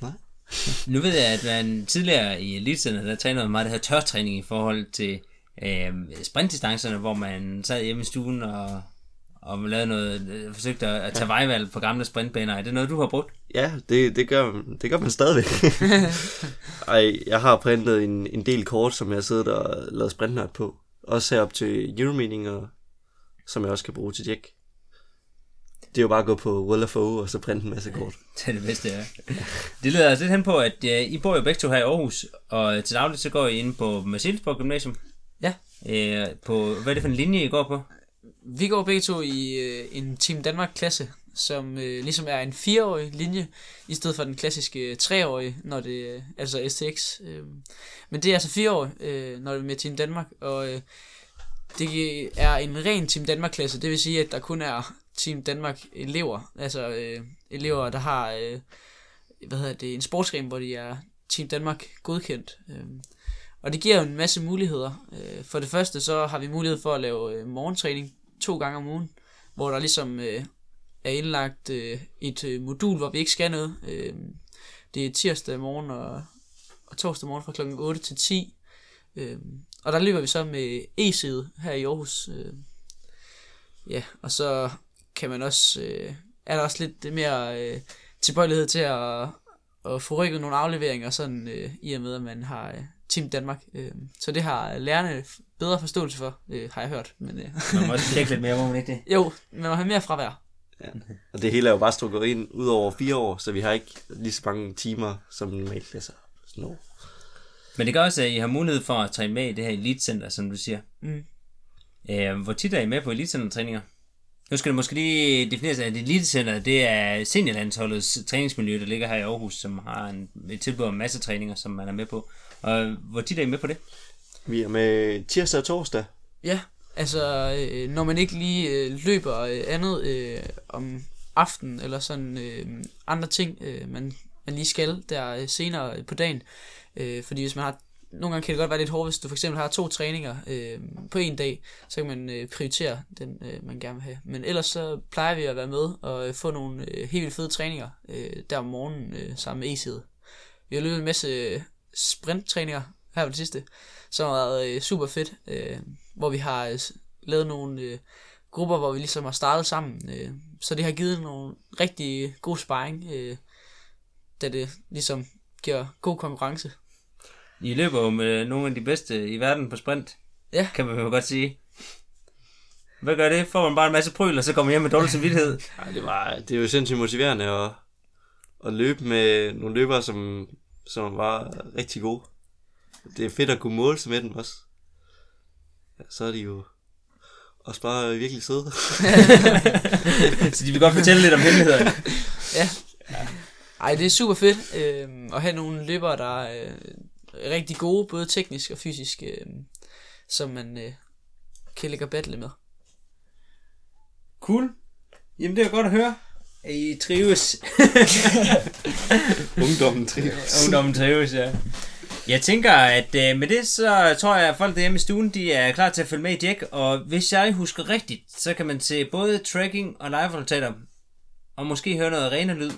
nej. Nu ved jeg, at man tidligere i elitescenen, der trænede meget det her tørtræning i forhold til øh, sprintdistancerne, hvor man sad hjemme i stuen og, og lavede noget, øh, forsøgte at, at tage vejvalg på gamle sprintbaner. Er det noget, du har brugt? Ja, det, det, gør, det gør man stadigvæk. Ej, jeg har printet en, en del kort, som jeg har siddet og lavet sprintnørt på. Også herop til Euromeeting, som jeg også kan bruge til Jack. Det er jo bare at gå på World of O, og så printe en masse kort. Det er det bedste, ja. Det leder altså lidt hen på, at ja, I bor jo begge to her i Aarhus, og til dagligt så går I ind på Marcellesborg Gymnasium. Ja. Øh, på, hvad er det for en linje, I går på? Vi går begge to i øh, en Team Danmark-klasse, som øh, ligesom er en fireårig linje, i stedet for den klassiske øh, treårige, når det øh, altså STX. Øh. Men det er altså fireårig, øh, når det er med Team Danmark, og øh, det er en ren Team Danmark-klasse, det vil sige, at der kun er Team Danmark elever, altså øh, elever, der har øh, hvad hedder det, en sportsgren, hvor de er Team Danmark godkendt. Øh. Og det giver jo en masse muligheder. Øh, For det første så har vi mulighed for at lave øh, morgentræning to gange om ugen, hvor der ligesom øh, er indlagt øh, et øh, modul, hvor vi ikke skal noget. Øh, Det er tirsdag morgen og, og torsdag morgen fra kl. 8 til 10. Øh, Og der løber vi så med e-side her i Aarhus. Øh, Ja, og så kan man også, øh, er der også lidt mere øh, tilbøjelighed til at, at få rykket nogle afleveringer, sådan øh, i og med, at man har øh, Team Danmark. Øh, så det har lærerne bedre forståelse for, øh, har jeg hørt. Men, øh, Man må også tjekke lidt mere, må man ikke det? jo, man må have mere fravær. Og det hele er jo bare strukket ind ud over fire år, så vi har ikke lige så mange timer som normalt læser. Sådan noget. Men det gør også, at I har mulighed for at træne med i det her elitecenter, som du siger. Mm. Øh, hvor tit er I med på elitecenter-træninger? Nu skal det måske lige defineres, at elitecenter, det er seniorlandsholdets træningsmiljø, der ligger her i Aarhus, som har en, et tilbud om masse træninger, som man er med på. Og hvor tit er I med på det? Vi er med tirsdag og torsdag. Ja, altså øh, når man ikke lige øh, løber øh, andet øh, om aftenen, eller sådan øh, andre ting, øh, man, man lige skal der øh, senere på dagen. Øh, fordi hvis man har, nogle gange kan det godt være lidt hårdt, hvis du for eksempel har to træninger øh, på en dag, så kan man øh, prioritere den, øh, man gerne vil have. Men ellers så plejer vi at være med og øh, få nogle øh, helt vildt fede træninger øh, der om morgenen øh, sammen med e-side. Vi har løbet en masse øh, sprinttræninger her på det sidste, som har været øh, super fedt, øh, hvor vi har øh, lavet nogle øh, grupper, hvor vi ligesom har startet sammen. Øh, så det har givet nogle rigtig god sparring, øh, da det ligesom giver god konkurrence. I løber jo med nogle af de bedste i verden på sprint, Ja, kan man jo godt sige. Hvad gør det? Får man bare en masse pryl, og så kommer hjem med dårlig samvittighed? Ej, det, var, det er jo sindssygt motiverende at, at løbe med nogle løbere, som, som var rigtig gode. Det er fedt at kunne måle sig med dem også. Ja, så er de jo også bare virkelig søde. så de vil godt fortælle lidt om hemmeligheder. ja. Ej, det er super fedt øh, at have nogle løbere, der er øh, rigtig gode, både teknisk og fysisk, øh, som man øh, kan lægge og battle med. Cool. Jamen, det er godt at høre. I trives. Ungdommen trives. Ungdommen trives, ja. Jeg tænker, at øh, med det, så tror jeg, at folk derhjemme i stuen, de er klar til at følge med i Jack. Og hvis jeg husker rigtigt, så kan man se både tracking og live-resultater. Og måske høre noget rene lyd,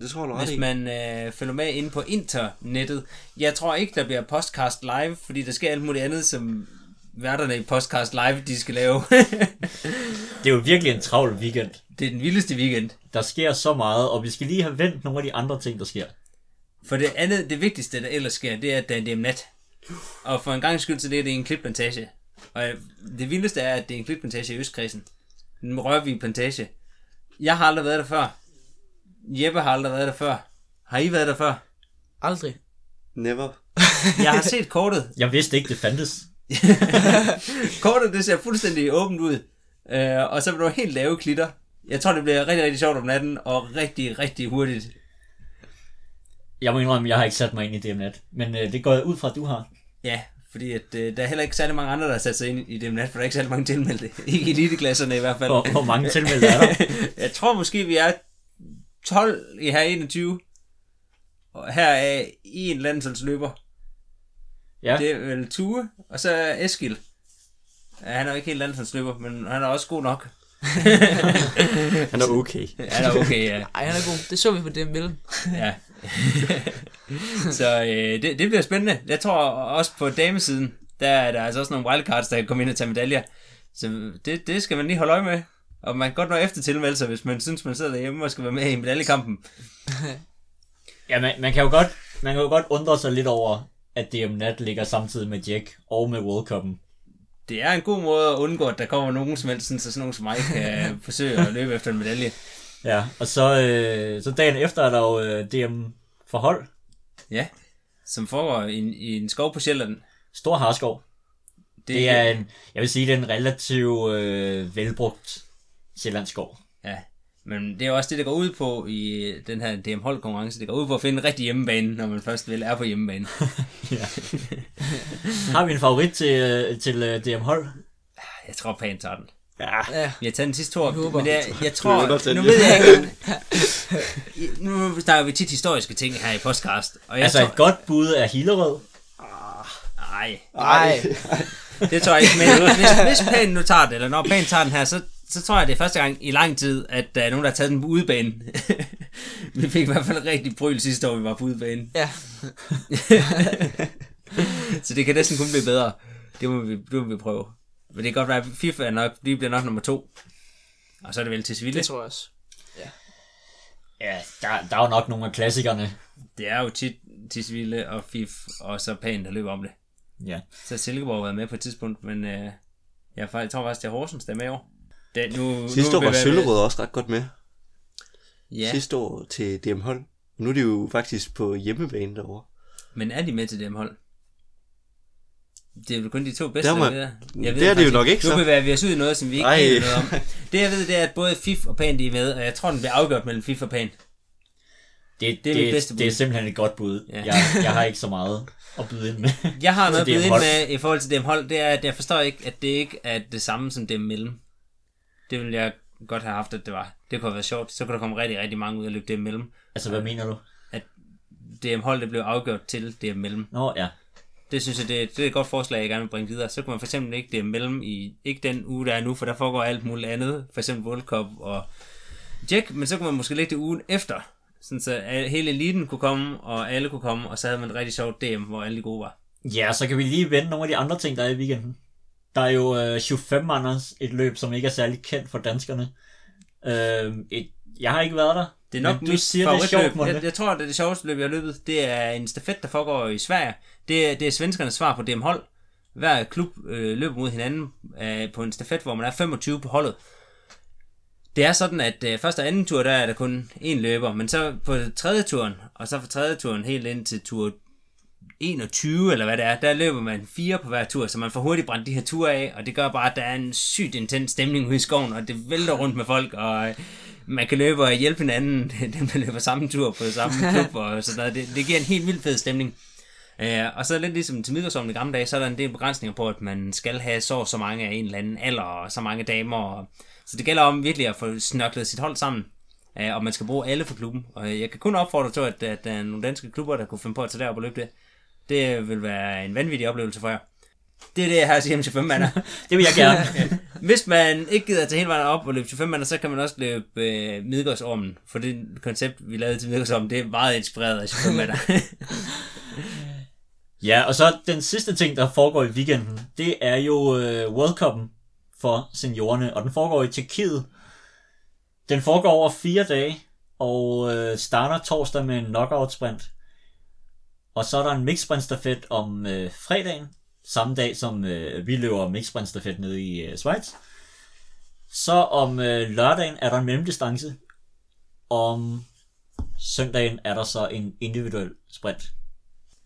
Det tror jeg, du hvis man øh, følger med inde på internettet. Jeg tror ikke, der bliver podcast live, fordi der sker alt muligt andet, som værterne i podcast live, de skal lave. Det er jo virkelig en travl weekend. det er den vildeste weekend. Der sker så meget, og vi skal lige have vendt nogle af de andre ting, der sker. For det andet, det vigtigste, der ellers sker, det er, at det er nat. Og for en gang skyld, så det er det en klitplantage. Og det vildeste er, at det er en klitplantage i Østkredsen. Den Rørvig plantage. Jeg har aldrig været der før. Jeppe har aldrig været der før. Har I været der før? Aldrig. Never. Jeg har set kortet. Jeg vidste ikke, det fandtes. kortet, det ser fuldstændig åbent ud. Øh, og så vil du helt lave klitter. Jeg tror, det bliver rigtig, rigtig sjovt om natten, og rigtig, rigtig hurtigt. Jeg må indrømme, jeg har ikke sat mig ind i det net. Men øh, det går jeg ud fra, at du har. Ja, fordi at, øh, der er heller ikke særlig mange andre, der har sat sig ind i det nat, for der er ikke særlig mange tilmeldte. Ikke i eliteklasserne i hvert fald. Hvor, hvor mange tilmeldte er der? jeg tror måske, vi er 12 i her 21. Og her er en landsholdsløber. Ja, Det er vel Tue, og så er Eskil. Ja, han er jo ikke helt landsholdsløber, men han er også god nok. Han er okay. Han er okay, ja. Ej, han er god. Det så vi på det mellem. ja. så øh, det, det bliver spændende. Jeg tror også på damesiden, der er der altså også nogle wildcards, der kan komme ind og tage medaljer. Så det, det skal man lige holde øje med. Og man kan godt nå efter tilmeldelser, hvis man synes, man sidder derhjemme og skal være med i medaljekampen. Ja, man, man, kan jo godt, man kan jo godt undre sig lidt over, at DM Nat ligger samtidig med Jack og med World Cup'en. Det er en god måde at undgå, at der kommer nogen som helst, sådan, så sådan nogen som mig kan forsøge at løbe efter en medalje. Ja, og så, øh, så dagen efter er der jo øh, DM for hold. Ja, som foregår i, en- i en skov på Sjælland. Stor Harskov. Det er en, jeg vil sige, det er en relativt øh, velbrugt Sjællandsskov. Men det er også det, der går ud på i den her DM hold konkurrence. Det går ud på at finde en rigtig hjemmebane, når man først vel er på hjemmebane. Har vi en favorit til, til øh, DM hold? Jeg tror, Pan tager den. Ja, har taget den sidste to, Jeg håber. men er, jeg er tror, nu ved jeg ikke, nu snakker vi tit historiske ting her i podcast, og jeg Altså tror, et godt bud er Hillerød. nej, Ej, det tror jeg ikke, men hvis, hvis Pan nu tager det, eller når Pan tager den her, så, så tror jeg, det er første gang i lang tid, at der er nogen, der har taget den på udebane. vi fik i hvert fald rigtig bryl sidste år, vi var på udebane. ja. Så det kan næsten kun blive bedre. Det må vi, det må vi prøve. Men det kan godt være, at FIFA er nok, lige bliver nok nummer to. Og så er det vel til Sevilla. Det tror jeg også. Ja, der, der er jo nok nogle af klassikerne. Det er jo tit til Sevilla og FIF, og så Pan, der løber om det. Ja. Så har Silkeborg været med på et tidspunkt, men øh, jeg tror faktisk, det er Horsens, der er med i år. Det, nu, Sidste nu år var jeg- Søllerød også ret godt med. Ja, Sidste år til DM Hold. Nu er de jo faktisk på hjemmebane derovre. men er de med til dem hold? Det er jo kun de to bedste, Der må- der er med. Jeg det er det jo nok ikke, Nu så. bevæger vi os ud i noget, som vi ikke Ej. ved noget om. Det jeg ved, det er, at både FIF og PAN de er med, og jeg tror, den bliver afgjort mellem FIF og PAN. Det, Det er mit bedste det, bud. det er simpelthen et godt bud. Ja. Jeg, jeg har ikke så meget at byde ind med. Jeg har noget at byde DM ind med i forhold til dem hold, det er, at jeg forstår ikke, at det ikke er det samme som dem mellem. Det ville jeg godt have haft, at det var. Det kunne have været sjovt. Så kunne der komme rigtig, rigtig mange ud og løbe dem mellem. Altså, hvad mener du? DM hold, det blev afgjort til DM mellem. Mm. Nå, ja. Det synes jeg, det, det er et godt forslag, jeg gerne vil bringe videre. Så kunne man for eksempel ikke DM mellem i, ikke den uge, der er nu, for der foregår alt muligt andet. For eksempel World Cup og Jack, men så kunne man måske lægge det ugen efter. Sådan så hele eliten kunne komme, og alle kunne komme, og så havde man et rigtig sjovt DM, hvor alle de gode var. Ja, så kan vi lige vende nogle af de andre ting, der er i weekenden. Der er jo øh, 25 Anders, et løb, som ikke er særlig kendt for danskerne. Øh, et, jeg har ikke været der. Det er nok men du siger, det er sjovt, Monte. jeg, jeg tror, det er det sjoveste løb, jeg har løbet. Det er en stafet, der foregår i Sverige. Det er, det er svenskernes svar på DM hold. Hver klub øh, løber mod hinanden øh, på en stafet, hvor man er 25 på holdet. Det er sådan, at øh, første og anden tur, der er der kun én løber, men så på tredje turen, og så fra tredje turen helt ind til tur 21, eller hvad det er, der løber man fire på hver tur, så man får hurtigt brændt de her ture af, og det gør bare, at der er en sygt intens stemning ude i skoven, og det vælter rundt med folk, og øh, man kan løbe og hjælpe hinanden, dem der løber samme tur på samme klub, og sådan noget. Det, det giver en helt vildt fed stemning. Uh, og så lidt ligesom til middagsommen i gamle dage, så er der en del begrænsninger på, at man skal have så så mange af en eller anden alder, og så mange damer. Og, så det gælder om virkelig at få snørklet sit hold sammen. Uh, og man skal bruge alle for klubben. Og jeg kan kun opfordre til, at, at der er nogle danske klubber, der kunne finde på at tage derop og løbe det. Det vil være en vanvittig oplevelse for jer. Det er det, jeg har at sige om 25 mander. Det vil jeg gerne. Hvis man ikke gider tage hele vejen op og løbe 25 mander, så kan man også løbe øh, Midgårdsormen. For det koncept, vi lavede til Midgårdsormen, det er meget inspireret af 25 mander. ja, og så den sidste ting, der foregår i weekenden, det er jo øh, World Cup'en for seniorerne, og den foregår i Tjekkiet. Den foregår over fire dage, og øh, starter torsdag med en knockout sprint. Og så er der en mix sprint stafet om øh, fredagen, samme dag som øh, vi løber mix sprint stafet nede i øh, Schweiz. Så om øh, lørdagen er der en mellemdistance. Om søndagen er der så en individuel sprint.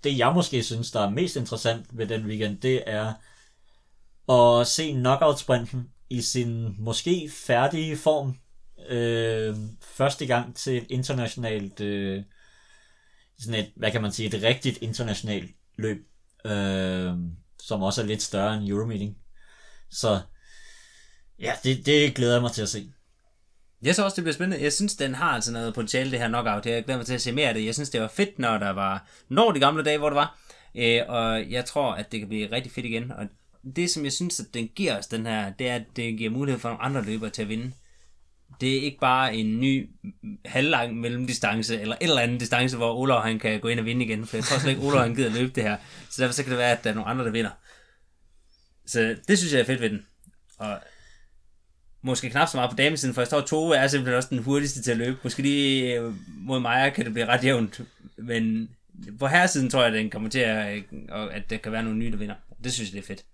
Det jeg måske synes, der er mest interessant ved den weekend, det er at se knockout-sprinten i sin måske færdige form. Øh, første gang til et internationalt, øh, sådan et, hvad kan man sige, et rigtigt internationalt løb, øh, som også er lidt større end Euromeeting. Så ja, det, det glæder jeg mig til at se. Jeg synes også, det bliver spændende. Jeg synes, den har altså noget potentiale, det her knockout. Jeg glæder mig til at se mere af det. Jeg synes, det var fedt, når der var... Når de gamle dage, hvor det var. Øh, og jeg tror, at det kan blive rigtig fedt igen. Og det, som jeg synes, at den giver os, den her, det er, at det giver mulighed for nogle andre løbere til at vinde det er ikke bare en ny halvlang mellemdistance, eller et eller andet distance, hvor Olav han kan gå ind og vinde igen, for jeg tror slet ikke, Olav han gider løbe det her. Så derfor så kan det være, at der er nogle andre, der vinder. Så det synes jeg er fedt ved den. Og måske knap så meget på damesiden, for jeg står Tove er simpelthen også den hurtigste til at løbe. Måske lige øh, mod Maja kan det blive ret jævnt, men på herresiden tror jeg, at den kommer til at, øh, og at der kan være nogle nye, der vinder. Det synes jeg, det er fedt.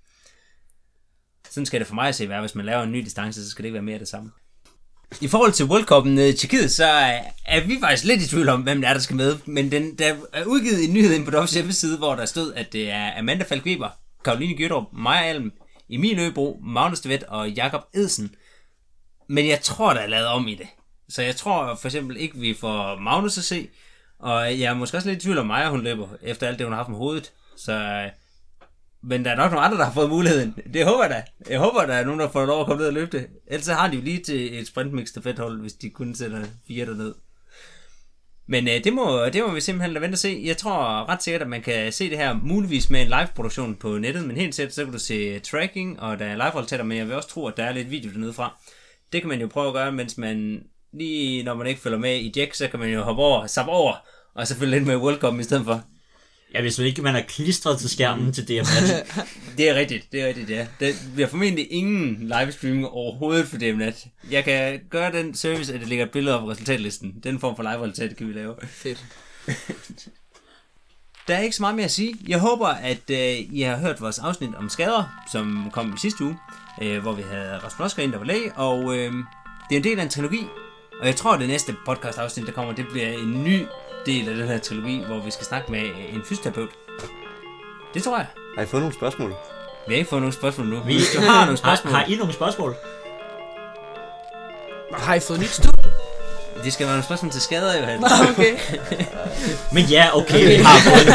Sådan skal det for mig at se være. Hvis man laver en ny distance, så skal det ikke være mere af det samme. I forhold til World Cup'en i Tjekkiet, så er- vi faktisk lidt i tvivl om, hvem det er, der skal med. Men den, der er udgivet en nyhed på Dovs hjemmeside, hvor der stod, at det er Amanda Falk Weber, Karoline Gjødrup, Maja Alm, Emil Øbro, Magnus Devet og Jakob Edsen. Men jeg tror, der er lavet om i det. Så jeg tror for eksempel ikke, vi får Magnus at se. Og jeg er måske også lidt i tvivl om Maja, hun løber, efter alt det, hun har haft med hovedet. Så, øh, men der er nok nogle andre, der har fået muligheden. Det håber jeg da. Jeg håber, der er nogen, der får lov at komme ned og løbe det. Ellers så har de jo lige til et sprintmix stafethold, hvis de kun sætter fire derned. Men øh, det, må, det må vi simpelthen lade vente og se. Jeg tror ret sikkert, at man kan se det her muligvis med en live-produktion på nettet, men helt sikkert så kan du se tracking, og der er live men jeg vil også tro, at der er lidt video dernede fra. Det kan man jo prøve at gøre, mens man lige når man ikke følger med i Jack, så kan man jo hoppe over, sappe over, og så følge lidt med World Cup i stedet for. Ja, hvis man ikke man er klistret til skærmen til DMNat. Det er rigtigt, det er rigtigt, ja. Der bliver formentlig ingen livestreaming overhovedet for DMNat. Jeg kan gøre den service, at det ligger et billede op på resultatlisten. Den form for live-resultat kan vi lave. Fedt. Der er ikke så meget mere at sige. Jeg håber, at øh, I har hørt vores afsnit om skader, som kom i sidste uge, øh, hvor vi havde Rasmus Oskar ind, der var læge, og øh, det er en del af en trilogi. Og jeg tror, at det næste podcast afsnit, der kommer, det bliver en ny del af den her trilogi, hvor vi skal snakke med en fysioterapeut. Det tror jeg. Har I fået nogle spørgsmål? Vi har ikke fået nogle spørgsmål nu. Vi du har nogle spørgsmål, Har, har I nogle spørgsmål? Har I fået nyt studie? det skal være nogle spørgsmål til skader, jo. Hans. Okay. Men ja, okay, vi har fået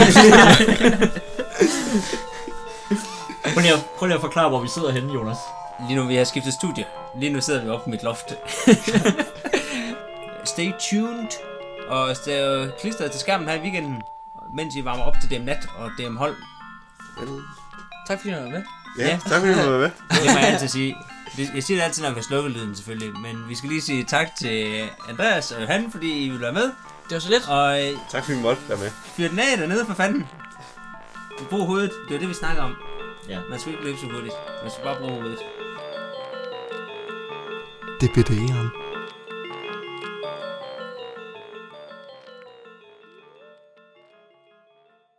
prøv, lige at, prøv lige at forklare, hvor vi sidder henne, Jonas. Lige nu vi har skiftet studie. Lige nu sidder vi oppe på mit loft. Stay tuned. Og stay klistret til skærmen her i weekenden, mens I varmer op til DM Nat og DM Hold. Vel, Tak fordi du var med. Ja, Ja. tak fordi du var med. Det må jeg altid sige. Det- Jeg siger det altid, når vi har slukket lyden selvfølgelig. Men vi skal lige sige tak til Andreas og Johan, fordi I vil være med. Det var så lidt. Og øh, Tak fordi vi måtte være med. fyr den af dernede for fanden. Brug hovedet. Det er det, vi snakker om. Ja. Man skal ikke løbe så hurtigt. Man skal bare bruge hovedet. Det er BD'eren.